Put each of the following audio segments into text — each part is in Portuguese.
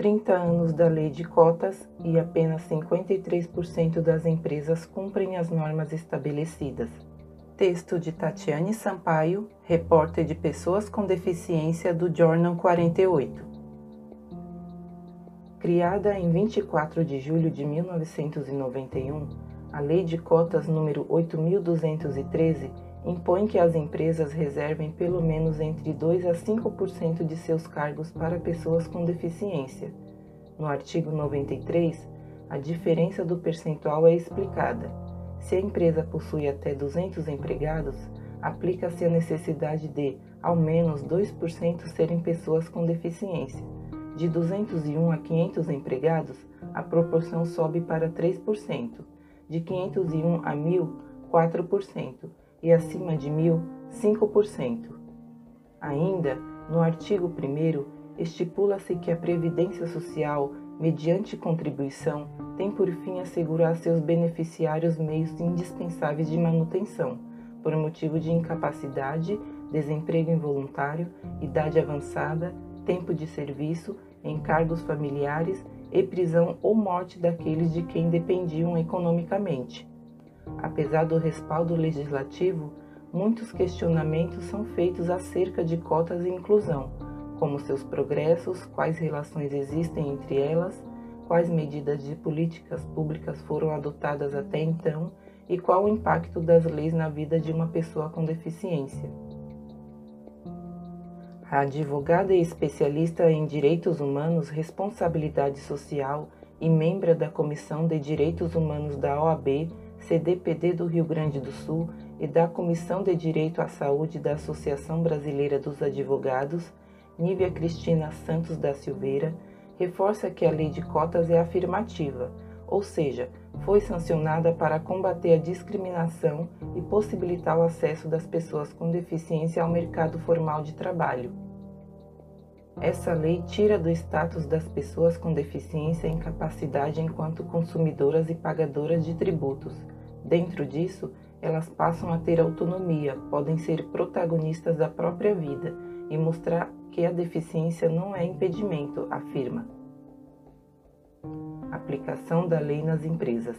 30 anos da lei de cotas e apenas 53% das empresas cumprem as normas estabelecidas. Texto de Tatiane Sampaio, repórter de pessoas com deficiência do Jornal 48. Criada em 24 de julho de 1991, a Lei de Cotas número 8213 impõe que as empresas reservem pelo menos entre 2 a 5% de seus cargos para pessoas com deficiência. No artigo 93, a diferença do percentual é explicada. Se a empresa possui até 200 empregados, aplica-se a necessidade de, ao menos, 2% serem pessoas com deficiência. De 201 a 500 empregados, a proporção sobe para 3%. De 501 a 1000, 4% e acima de mil, 5%. Ainda, no artigo 1, estipula-se que a Previdência Social, mediante contribuição, tem por fim assegurar a seus beneficiários meios indispensáveis de manutenção, por motivo de incapacidade, desemprego involuntário, idade avançada, tempo de serviço, encargos familiares e prisão ou morte daqueles de quem dependiam economicamente Apesar do respaldo legislativo, muitos questionamentos são feitos acerca de cotas e inclusão, como seus progressos, quais relações existem entre elas, quais medidas de políticas públicas foram adotadas até então e qual o impacto das leis na vida de uma pessoa com deficiência. A advogada e especialista em direitos humanos, responsabilidade social e membro da Comissão de Direitos Humanos da OAB, CDPD do Rio Grande do Sul e da Comissão de Direito à Saúde da Associação Brasileira dos Advogados, Nívia Cristina Santos da Silveira, reforça que a lei de cotas é afirmativa, ou seja, foi sancionada para combater a discriminação e possibilitar o acesso das pessoas com deficiência ao mercado formal de trabalho. Essa lei tira do status das pessoas com deficiência a incapacidade enquanto consumidoras e pagadoras de tributos. Dentro disso, elas passam a ter autonomia, podem ser protagonistas da própria vida e mostrar que a deficiência não é impedimento, afirma. Aplicação da lei nas empresas.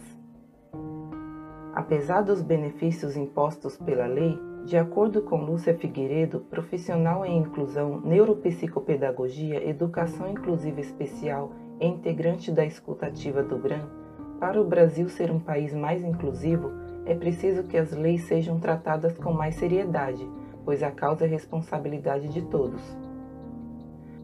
Apesar dos benefícios impostos pela lei, de acordo com Lúcia Figueiredo, profissional em inclusão, neuropsicopedagogia, educação inclusiva especial e integrante da escutativa do GRAM, para o Brasil ser um país mais inclusivo, é preciso que as leis sejam tratadas com mais seriedade, pois a causa é responsabilidade de todos.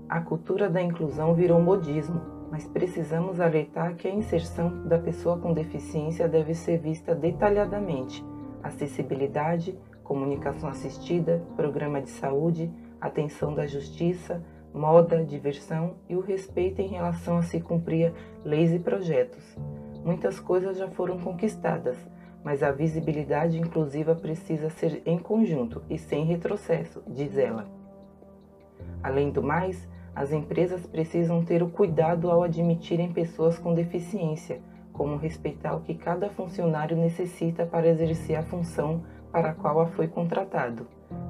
A cultura da inclusão virou modismo, mas precisamos alertar que a inserção da pessoa com deficiência deve ser vista detalhadamente. Acessibilidade, comunicação assistida, programa de saúde, atenção da justiça, moda, diversão e o respeito em relação a se cumprir leis e projetos. Muitas coisas já foram conquistadas, mas a visibilidade inclusiva precisa ser em conjunto e sem retrocesso, diz ela. Além do mais, as empresas precisam ter o cuidado ao admitirem pessoas com deficiência, como respeitar o que cada funcionário necessita para exercer a função para a qual a foi contratado,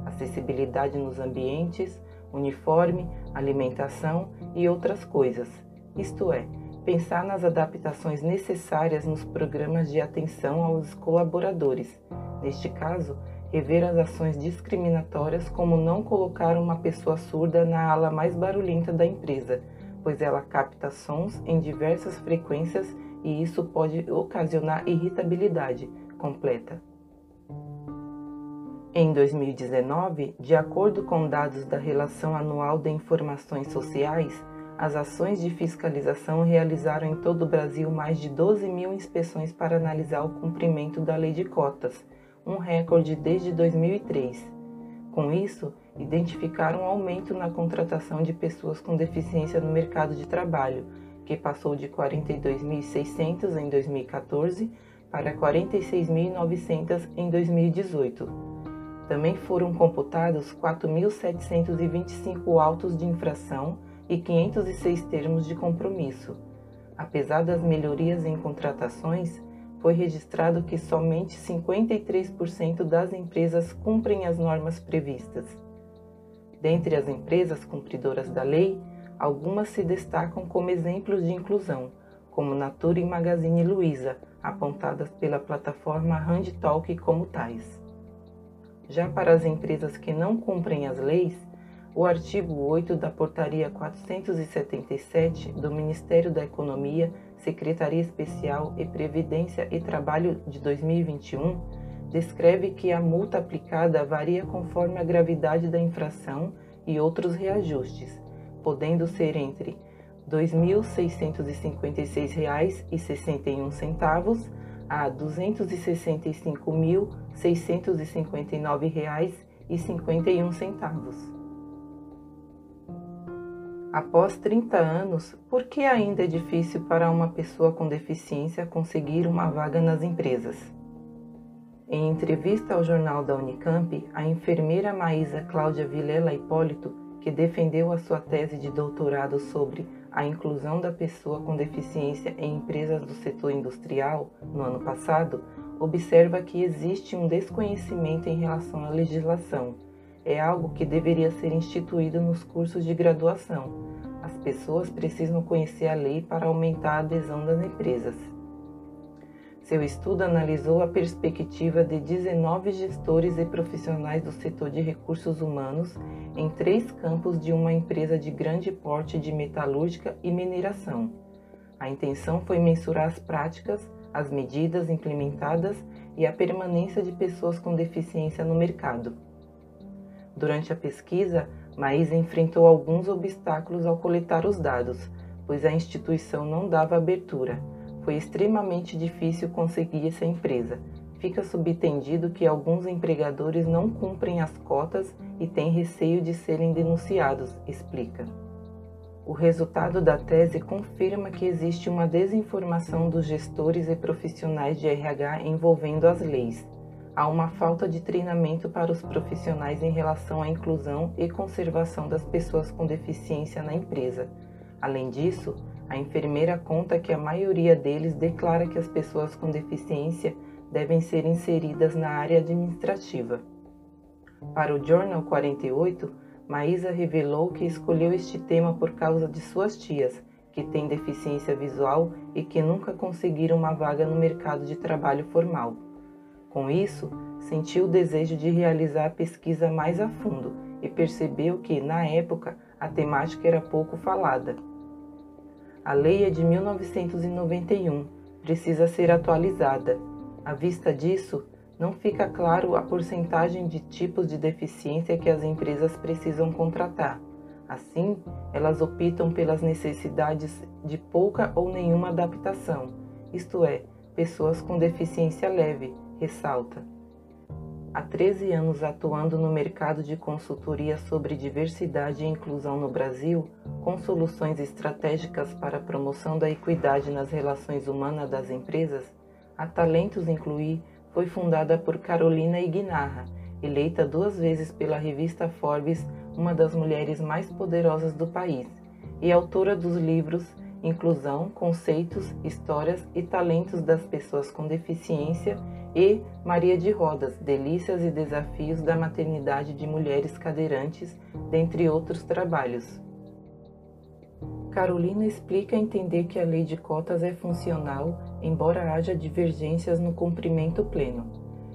acessibilidade nos ambientes, uniforme, alimentação e outras coisas. Isto é, pensar nas adaptações necessárias nos programas de atenção aos colaboradores. Neste caso, rever as ações discriminatórias como não colocar uma pessoa surda na ala mais barulhenta da empresa, pois ela capta sons em diversas frequências e isso pode ocasionar irritabilidade completa. Em 2019, de acordo com dados da Relação Anual de Informações Sociais, as ações de fiscalização realizaram em todo o Brasil mais de 12 mil inspeções para analisar o cumprimento da lei de cotas, um recorde desde 2003. Com isso, identificaram um aumento na contratação de pessoas com deficiência no mercado de trabalho, que passou de 42.600 em 2014 para 46.900 em 2018 também foram computados 4.725 autos de infração e 506 termos de compromisso. Apesar das melhorias em contratações, foi registrado que somente 53% das empresas cumprem as normas previstas. Dentre as empresas cumpridoras da lei, Algumas se destacam como exemplos de inclusão, como Natura e Magazine Luiza, apontadas pela plataforma Handtalk como tais. Já para as empresas que não cumprem as leis, o artigo 8 da Portaria 477 do Ministério da Economia, Secretaria Especial e Previdência e Trabalho de 2021 descreve que a multa aplicada varia conforme a gravidade da infração e outros reajustes, podendo ser entre R$ 2.656,61 a R$ 265.659,51. Após 30 anos, por que ainda é difícil para uma pessoa com deficiência conseguir uma vaga nas empresas? Em entrevista ao jornal da Unicamp, a enfermeira Maísa Cláudia Vilela Hipólito, que defendeu a sua tese de doutorado sobre a inclusão da pessoa com deficiência em empresas do setor industrial no ano passado, observa que existe um desconhecimento em relação à legislação. É algo que deveria ser instituído nos cursos de graduação. As pessoas precisam conhecer a lei para aumentar a adesão das empresas. Seu estudo analisou a perspectiva de 19 gestores e profissionais do setor de recursos humanos em três campos de uma empresa de grande porte de metalúrgica e mineração. A intenção foi mensurar as práticas, as medidas implementadas e a permanência de pessoas com deficiência no mercado. Durante a pesquisa, Maísa enfrentou alguns obstáculos ao coletar os dados, pois a instituição não dava abertura foi extremamente difícil conseguir essa empresa. Fica subtendido que alguns empregadores não cumprem as cotas e têm receio de serem denunciados, explica. O resultado da tese confirma que existe uma desinformação dos gestores e profissionais de RH envolvendo as leis. Há uma falta de treinamento para os profissionais em relação à inclusão e conservação das pessoas com deficiência na empresa. Além disso, a enfermeira conta que a maioria deles declara que as pessoas com deficiência devem ser inseridas na área administrativa. Para o Journal 48, Maísa revelou que escolheu este tema por causa de suas tias, que têm deficiência visual e que nunca conseguiram uma vaga no mercado de trabalho formal. Com isso, sentiu o desejo de realizar a pesquisa mais a fundo e percebeu que, na época, a temática era pouco falada. A lei é de 1991, precisa ser atualizada. À vista disso, não fica claro a porcentagem de tipos de deficiência que as empresas precisam contratar. Assim, elas optam pelas necessidades de pouca ou nenhuma adaptação, isto é, pessoas com deficiência leve, ressalta. Há 13 anos atuando no mercado de consultoria sobre diversidade e inclusão no Brasil, com soluções estratégicas para a promoção da equidade nas relações humanas das empresas, a Talentos Incluir foi fundada por Carolina Ignarra, eleita duas vezes pela revista Forbes uma das mulheres mais poderosas do país, e autora dos livros Inclusão, Conceitos, Histórias e Talentos das Pessoas com Deficiência e Maria de Rodas, Delícias e Desafios da Maternidade de Mulheres Cadeirantes, dentre outros trabalhos. Carolina explica entender que a lei de cotas é funcional, embora haja divergências no cumprimento pleno.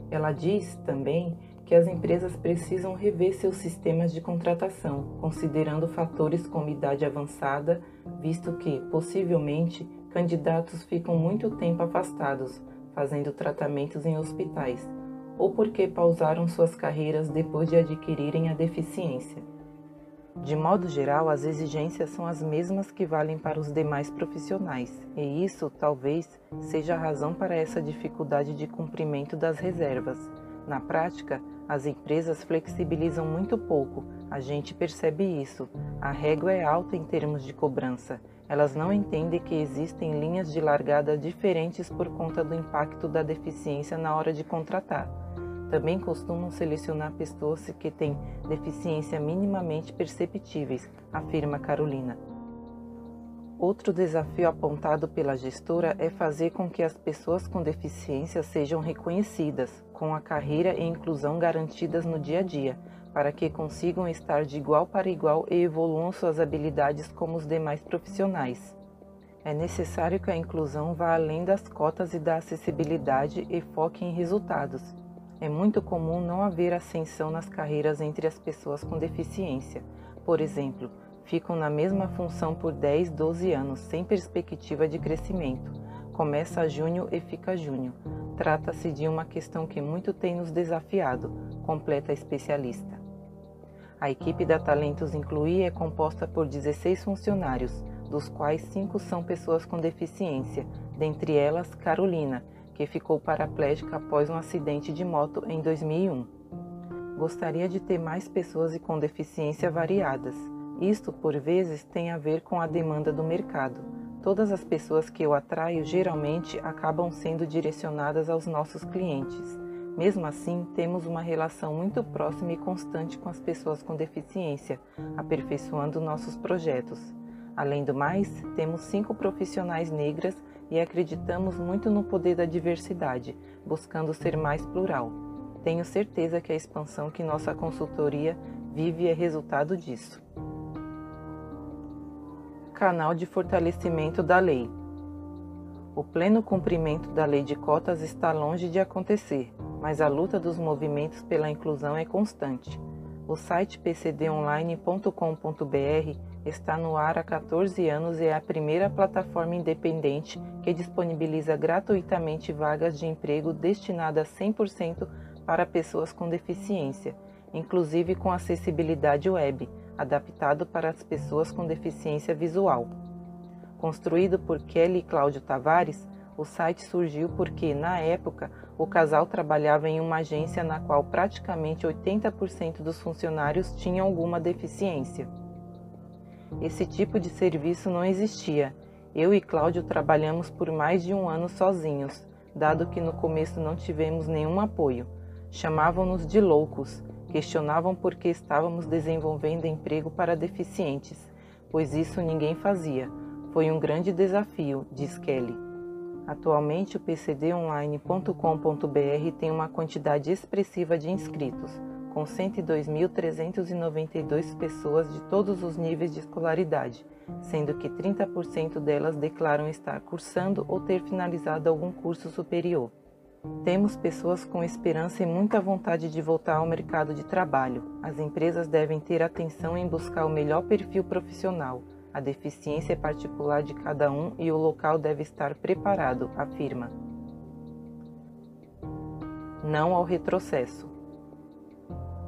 Ela diz também que as empresas precisam rever seus sistemas de contratação, considerando fatores como idade avançada, visto que, possivelmente, candidatos ficam muito tempo afastados, fazendo tratamentos em hospitais, ou porque pausaram suas carreiras depois de adquirirem a deficiência. De modo geral, as exigências são as mesmas que valem para os demais profissionais, e isso talvez seja a razão para essa dificuldade de cumprimento das reservas. Na prática, as empresas flexibilizam muito pouco, a gente percebe isso. A régua é alta em termos de cobrança elas não entendem que existem linhas de largada diferentes por conta do impacto da deficiência na hora de contratar. Também costumam selecionar pessoas que têm deficiência minimamente perceptíveis, afirma Carolina. Outro desafio apontado pela gestora é fazer com que as pessoas com deficiência sejam reconhecidas, com a carreira e inclusão garantidas no dia a dia, para que consigam estar de igual para igual e evoluam suas habilidades como os demais profissionais. É necessário que a inclusão vá além das cotas e da acessibilidade e foque em resultados. É muito comum não haver ascensão nas carreiras entre as pessoas com deficiência. Por exemplo, ficam na mesma função por 10, 12 anos, sem perspectiva de crescimento. Começa junho e fica junho. Trata-se de uma questão que muito tem nos desafiado, completa a especialista. A equipe da Talentos Incluir é composta por 16 funcionários, dos quais cinco são pessoas com deficiência, dentre elas Carolina, que ficou paraplégica após um acidente de moto em 2001. Gostaria de ter mais pessoas com deficiência variadas. Isto, por vezes, tem a ver com a demanda do mercado. Todas as pessoas que eu atraio geralmente acabam sendo direcionadas aos nossos clientes. Mesmo assim, temos uma relação muito próxima e constante com as pessoas com deficiência, aperfeiçoando nossos projetos. Além do mais, temos cinco profissionais negras e acreditamos muito no poder da diversidade, buscando ser mais plural. Tenho certeza que a expansão que nossa consultoria vive é resultado disso. Canal de fortalecimento da lei. O pleno cumprimento da lei de cotas está longe de acontecer, mas a luta dos movimentos pela inclusão é constante. O site pcdonline.com.br está no ar há 14 anos e é a primeira plataforma independente que disponibiliza gratuitamente vagas de emprego destinadas 100% para pessoas com deficiência, inclusive com acessibilidade web, adaptado para as pessoas com deficiência visual. Construído por Kelly e Cláudio Tavares, o site surgiu porque, na época, o casal trabalhava em uma agência na qual praticamente 80% dos funcionários tinham alguma deficiência. Esse tipo de serviço não existia. Eu e Cláudio trabalhamos por mais de um ano sozinhos, dado que no começo não tivemos nenhum apoio. Chamavam-nos de loucos, questionavam por que estávamos desenvolvendo emprego para deficientes, pois isso ninguém fazia. Foi um grande desafio, diz Kelly. Atualmente, o pcdonline.com.br tem uma quantidade expressiva de inscritos, com 102.392 pessoas de todos os níveis de escolaridade, sendo que 30% delas declaram estar cursando ou ter finalizado algum curso superior. Temos pessoas com esperança e muita vontade de voltar ao mercado de trabalho. As empresas devem ter atenção em buscar o melhor perfil profissional a deficiência é particular de cada um e o local deve estar preparado, afirma. Não ao retrocesso.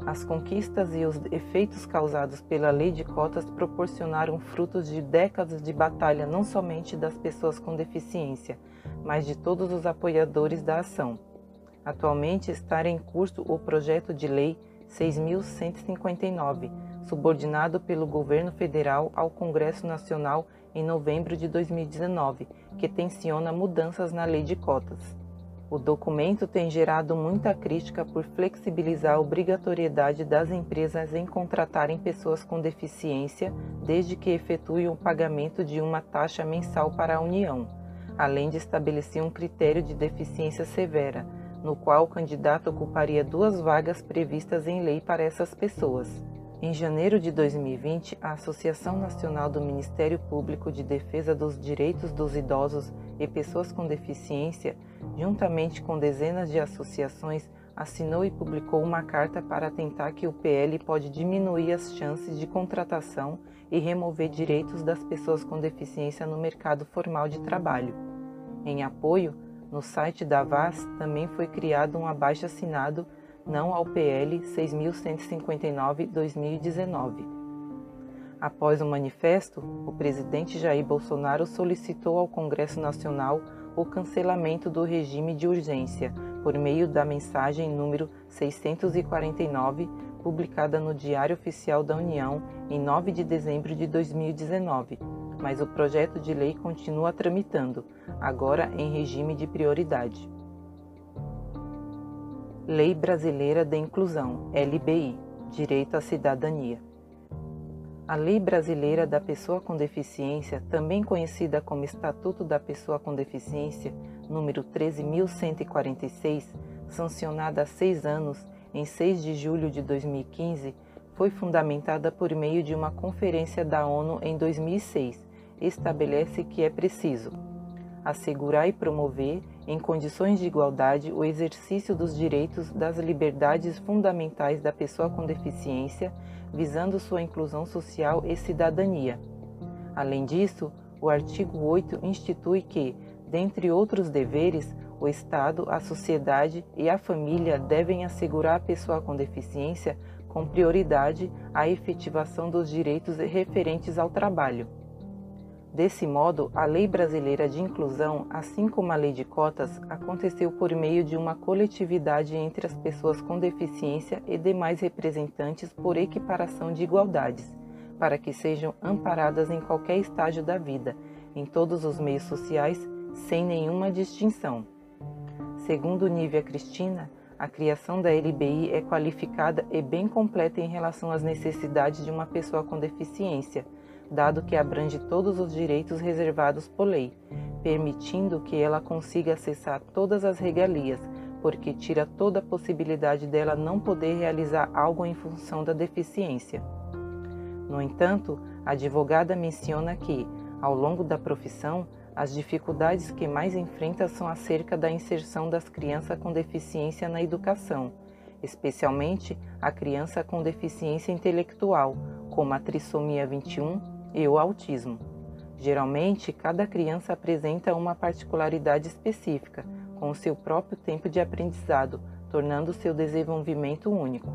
As conquistas e os efeitos causados pela lei de cotas proporcionaram frutos de décadas de batalha não somente das pessoas com deficiência, mas de todos os apoiadores da ação. Atualmente está em curso o projeto de lei 6.159, subordinado pelo governo federal ao Congresso Nacional em novembro de 2019, que tensiona mudanças na lei de cotas. O documento tem gerado muita crítica por flexibilizar a obrigatoriedade das empresas em contratarem pessoas com deficiência, desde que efetuem o pagamento de uma taxa mensal para a União, além de estabelecer um critério de deficiência severa, no qual o candidato ocuparia duas vagas previstas em lei para essas pessoas. Em janeiro de 2020, a Associação Nacional do Ministério Público de Defesa dos Direitos dos Idosos e Pessoas com Deficiência, juntamente com dezenas de associações, assinou e publicou uma carta para tentar que o PL pode diminuir as chances de contratação e remover direitos das pessoas com deficiência no mercado formal de trabalho. Em apoio, no site da VAS também foi criado um abaixo-assinado não ao PL 6159-2019. Após o manifesto, o presidente Jair Bolsonaro solicitou ao Congresso Nacional o cancelamento do regime de urgência por meio da mensagem número 649, publicada no Diário Oficial da União em 9 de dezembro de 2019, mas o projeto de lei continua tramitando, agora em regime de prioridade. Lei Brasileira de Inclusão, LBI, Direito à Cidadania. A Lei Brasileira da Pessoa com Deficiência, também conhecida como Estatuto da Pessoa com Deficiência, número 13.146, sancionada há seis anos, em 6 de julho de 2015, foi fundamentada por meio de uma conferência da ONU em 2006, estabelece que é preciso assegurar e promover, em condições de igualdade, o exercício dos direitos das liberdades fundamentais da pessoa com deficiência, visando sua inclusão social e cidadania. Além disso, o artigo 8 institui que, dentre outros deveres, o Estado, a sociedade e a família devem assegurar à pessoa com deficiência, com prioridade, a efetivação dos direitos referentes ao trabalho. Desse modo, a Lei Brasileira de Inclusão, assim como a Lei de Cotas, aconteceu por meio de uma coletividade entre as pessoas com deficiência e demais representantes por equiparação de igualdades, para que sejam amparadas em qualquer estágio da vida, em todos os meios sociais, sem nenhuma distinção. Segundo Nívia Cristina, a criação da LBI é qualificada e bem completa em relação às necessidades de uma pessoa com deficiência dado que abrange todos os direitos reservados por lei, permitindo que ela consiga acessar todas as regalias, porque tira toda a possibilidade dela não poder realizar algo em função da deficiência. No entanto, a advogada menciona que, ao longo da profissão, as dificuldades que mais enfrenta são acerca da inserção das crianças com deficiência na educação, especialmente a criança com deficiência intelectual, como a trissomia 21 e o autismo. Geralmente, cada criança apresenta uma particularidade específica, com o seu próprio tempo de aprendizado, tornando seu desenvolvimento único.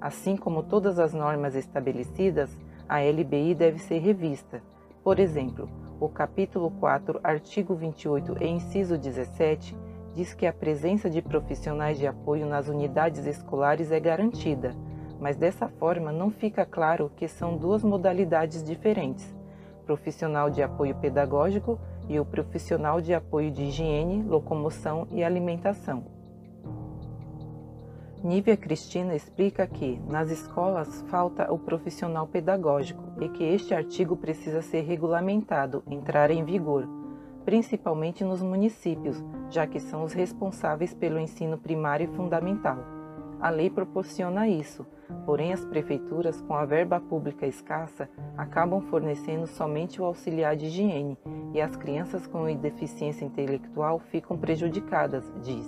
Assim como todas as normas estabelecidas, a LBI deve ser revista. Por exemplo, o capítulo 4, artigo 28 e inciso 17 diz que a presença de profissionais de apoio nas unidades escolares é garantida, mas dessa forma não fica claro que são duas modalidades diferentes: profissional de apoio pedagógico e o profissional de apoio de higiene, locomoção e alimentação. Nívia Cristina explica que, nas escolas, falta o profissional pedagógico e que este artigo precisa ser regulamentado, entrar em vigor, principalmente nos municípios, já que são os responsáveis pelo ensino primário e fundamental. A lei proporciona isso, Porém, as prefeituras, com a verba pública escassa, acabam fornecendo somente o auxiliar de higiene e as crianças com deficiência intelectual ficam prejudicadas, diz.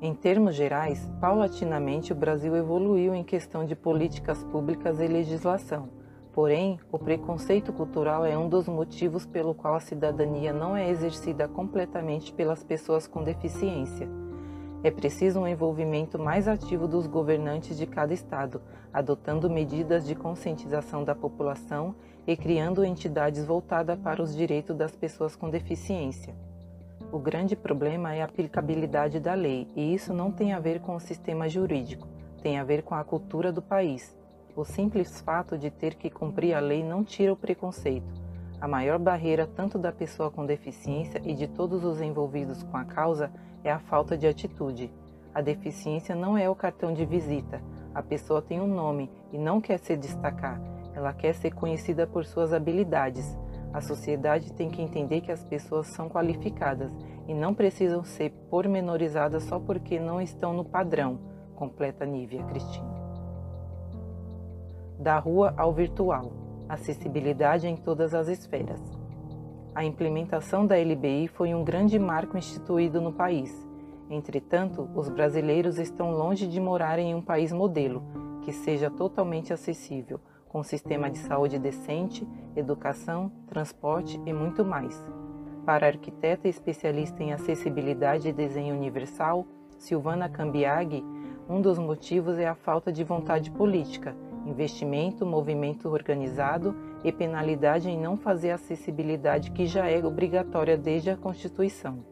Em termos gerais, paulatinamente o Brasil evoluiu em questão de políticas públicas e legislação. Porém, o preconceito cultural é um dos motivos pelo qual a cidadania não é exercida completamente pelas pessoas com deficiência. É preciso um envolvimento mais ativo dos governantes de cada estado, adotando medidas de conscientização da população e criando entidades voltadas para os direitos das pessoas com deficiência. O grande problema é a aplicabilidade da lei, e isso não tem a ver com o sistema jurídico, tem a ver com a cultura do país. O simples fato de ter que cumprir a lei não tira o preconceito. A maior barreira, tanto da pessoa com deficiência e de todos os envolvidos com a causa, é a falta de atitude. A deficiência não é o cartão de visita. A pessoa tem um nome e não quer se destacar. Ela quer ser conhecida por suas habilidades. A sociedade tem que entender que as pessoas são qualificadas e não precisam ser pormenorizadas só porque não estão no padrão, completa Nívia Cristina. Da rua ao virtual. Acessibilidade em todas as esferas. A implementação da LBI foi um grande marco instituído no país. Entretanto, os brasileiros estão longe de morar em um país modelo, que seja totalmente acessível, com sistema de saúde decente, educação, transporte e muito mais. Para a arquiteta especialista em acessibilidade e desenho universal, Silvana Cambiaghi, um dos motivos é a falta de vontade política investimento, movimento organizado e penalidade em não fazer acessibilidade que já é obrigatória desde a Constituição.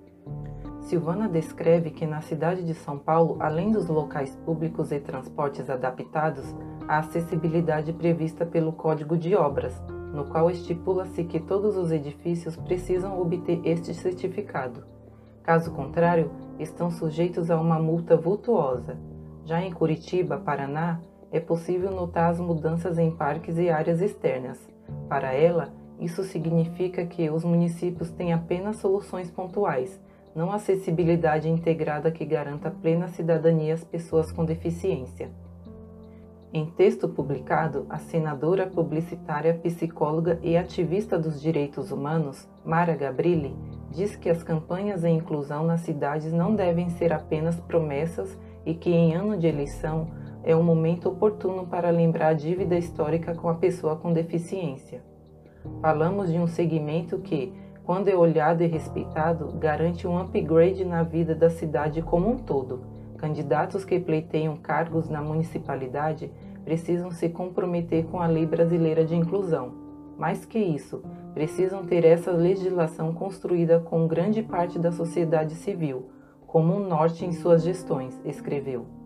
Silvana descreve que na cidade de São Paulo, além dos locais públicos e transportes adaptados, a acessibilidade prevista pelo Código de Obras, no qual estipula-se que todos os edifícios precisam obter este certificado. Caso contrário, estão sujeitos a uma multa vultuosa. Já em Curitiba, Paraná, é possível notar as mudanças em parques e áreas externas. Para ela, isso significa que os municípios têm apenas soluções pontuais, não acessibilidade integrada que garanta plena cidadania às pessoas com deficiência. Em texto publicado, a senadora publicitária, psicóloga e ativista dos direitos humanos, Mara Gabrilli, diz que as campanhas em inclusão nas cidades não devem ser apenas promessas e que em ano de eleição é o momento oportuno para lembrar a dívida histórica com a pessoa com deficiência. Falamos de um segmento que, quando é olhado e respeitado, garante um upgrade na vida da cidade como um todo. Candidatos que pleiteiam cargos na municipalidade precisam se comprometer com a Lei Brasileira de Inclusão. Mais que isso, precisam ter essa legislação construída com grande parte da sociedade civil, como um norte em suas gestões, escreveu.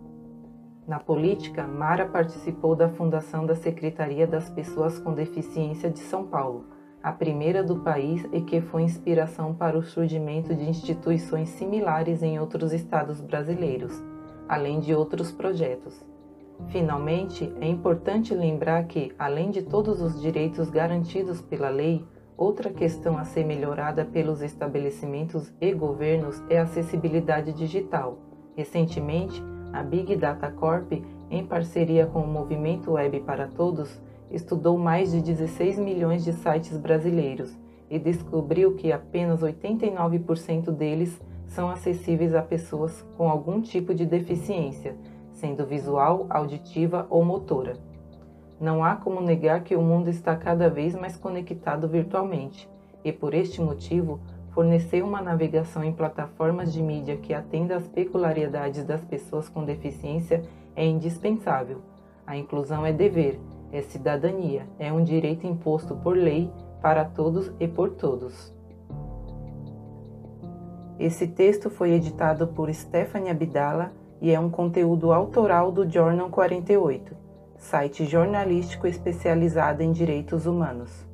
Na política, Mara participou da fundação da Secretaria das Pessoas com Deficiência de São Paulo, a primeira do país e que foi inspiração para o surgimento de instituições similares em outros estados brasileiros, além de outros projetos. Finalmente, é importante lembrar que, além de todos os direitos garantidos pela lei, outra questão a ser melhorada pelos estabelecimentos e governos é a acessibilidade digital. Recentemente, a Big Data Corp, em parceria com o Movimento Web para Todos, estudou mais de 16 milhões de sites brasileiros e descobriu que apenas 89% deles são acessíveis a pessoas com algum tipo de deficiência, sendo visual, auditiva ou motora. Não há como negar que o mundo está cada vez mais conectado virtualmente, e por este motivo, fornecer uma navegação em plataformas de mídia que atenda às peculiaridades das pessoas com deficiência é indispensável. A inclusão é dever é cidadania, é um direito imposto por lei para todos e por todos. Esse texto foi editado por Stephanie Abdala e é um conteúdo autoral do Journal 48, site jornalístico especializado em direitos humanos.